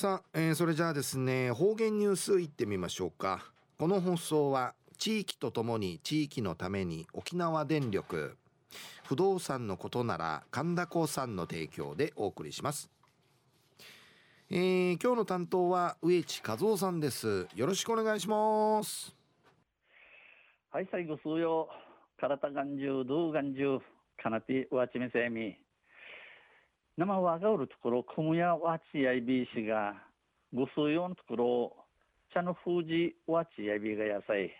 さあ、えー、それじゃあですね方言ニュースいってみましょうか。この放送は地域とともに地域のために沖縄電力不動産のことなら神田興産の提供でお送りします、えー、今日の担当は植地和夫さんです。よろしくお願いします。はい最後数曜体がんじゅうどうがんじゅうかなてわちめせみ。生わがおるところくむやわちやいびいしがぐすよんところ茶の封じわちやいびが野菜。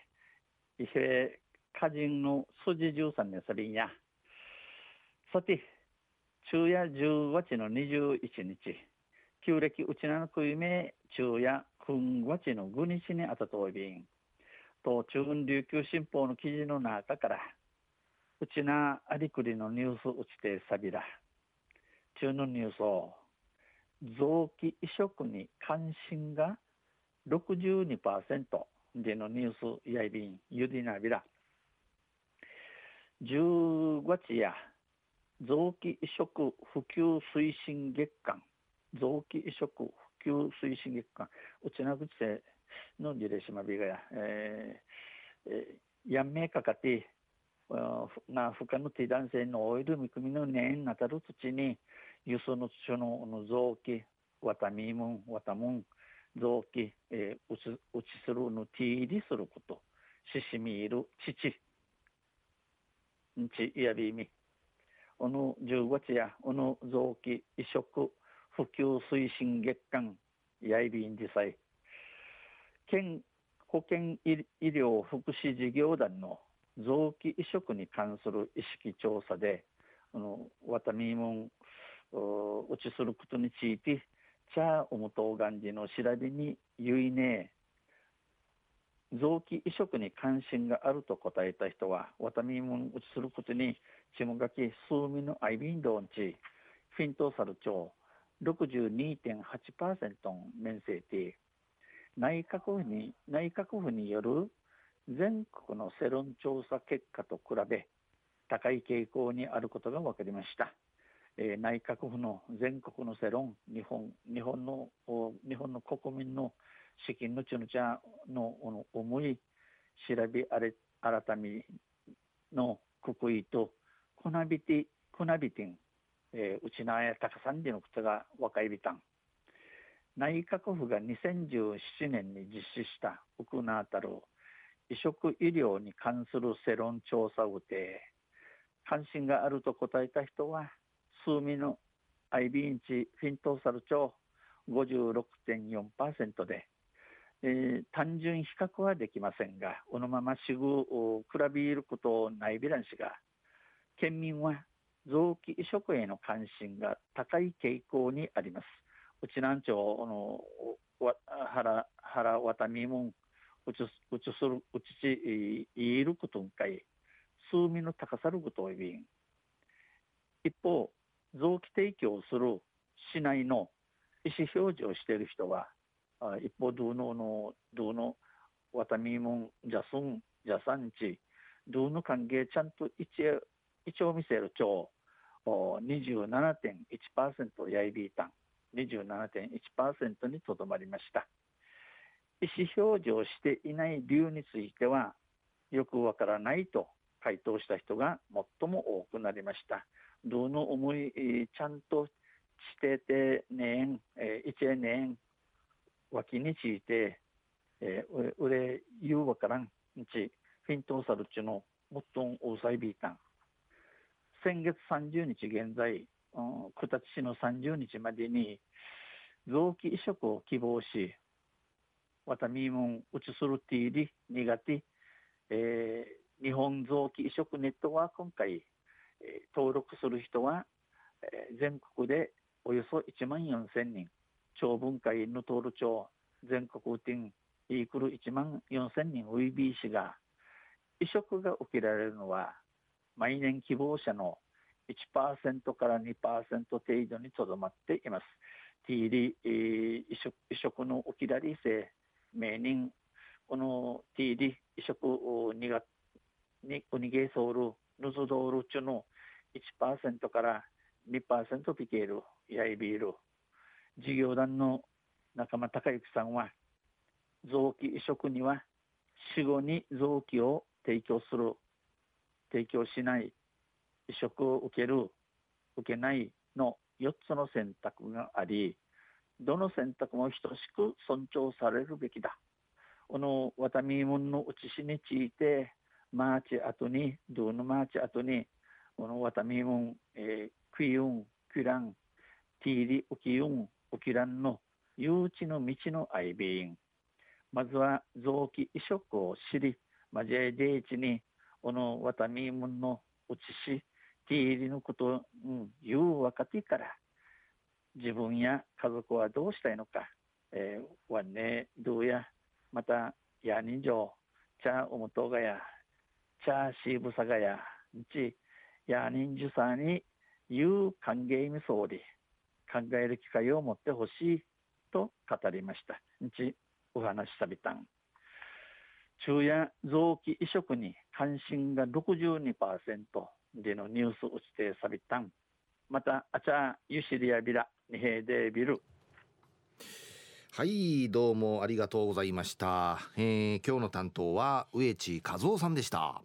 いいへ歌人の筋十三年さびんやさて昼夜十月の二十一日。旧暦うちなのくいめ昼夜君月の五日にあたといびん。と中文琉球新報の記事の中からうちなありくりのニュースうちてさびら。中のニュースを臓器移植に関心が62%でのニュースやいびんゆりなびら。10月や臓器移植普及推進月間。臓器移植普及推進月間。うちなぐちせのリレーシマビガや、えーえー、やんめかかってな不可の手男性のオイル見組みの年なたる土に輸送の土の臓器わたみむんわたむん臓器、えー、うちうちするのティーリすることししみいる父んちいやびみ。おの十五地やおの臓器移植普及推進月間やいびんじさい。県保健医療福祉事業団の臓器移植に関する意識調査であのわたみもんうちすることについてチャーオムトウガンジの調べにゆいね臓器移植に関心があると答えた人はわたみもんうちすることにちむがき数ミのアイビンドンチフィントーサル町62.8%面積で内閣府に内閣府による全国の世論調査結果と比べ高い傾向にあることが分かりました。えー、内閣府の全国の世論日本日本の日本の国民の資金のちぬちゃのの思い調べあれ改めのくくいとこなびてこなびてん、えー、うちなやたかさんでのことが若いびたん内閣府が2017年に実施したウクナータル移植医療に関する世論調査をて関心があると答えた人は数ミの IB インチフィントーサル町56.4%で、えー、単純比較はできませんがこのまましぐ比べることないびらんしが県民は臓器移植への関心が高い傾向にあります。うちなんちょのわ原原わたみもんうちうちするうちちいることんかい数味の高さることをびん一方臓器提供する市内の意思表示をしている人はあ一方ドゥーノのドゥーノワタミモンジャスンジャサンチドゥーノ関係ちゃんと一一応見せる町27.1%やいびいたん27.1%にとどまりました。意思表示をしていない理由についてはよくわからないと回答した人が最も多くなりました。どの思いちゃんとしててねえ一年脇について、えー、うれ言うわからんちフィントーサルチのもっとん大サイビータン。先月30日現在、うん、九立市の30日までに臓器移植を希望しわたみもんうちするていり苦手、えー、日本臓器移植ネットワーク今回登録する人は全国でおよそ1万4千人長文会の登録町全国店イークル1万4千人 VB が移植が受けられるのは毎年希望者の1%から2%程度にとどまっています。T リ移植移植の受けられ性名人この T リ移植にがにおにげソウルヌズドールチュの1%から2%ピケール、ヤイビール、事業団の仲間隆之さんは臓器移植には死後に臓器を提供する提供しない移植を受ける受けないの4つの選択がありどの選択も等しく尊重されるべきだ。このワタミムンのうちしについてマーチ後にドゥーのマーチ後にこのワタミムン、えー、クイウンクランティーリウキウンウキランの誘致の道の愛便まずは臓器移植を知り、まあ、JDH にこのワタミムンのうちしティーリのこと、うん、言う若手から自分や家族はどうしたいのか、えー、わねどうやまたや人情チャおもとがやチャシーブサガやんちや人じさんに言う歓迎みそうり考える機会を持ってほしいと語りました。んちお話しさびた。ん昼夜臓器移植に関心が62%でのニュースをしてさびた。んまたあちゃゆしりやびらにへでビル。はいどうもありがとうございました、えー、今日の担当は植地和夫さんでした。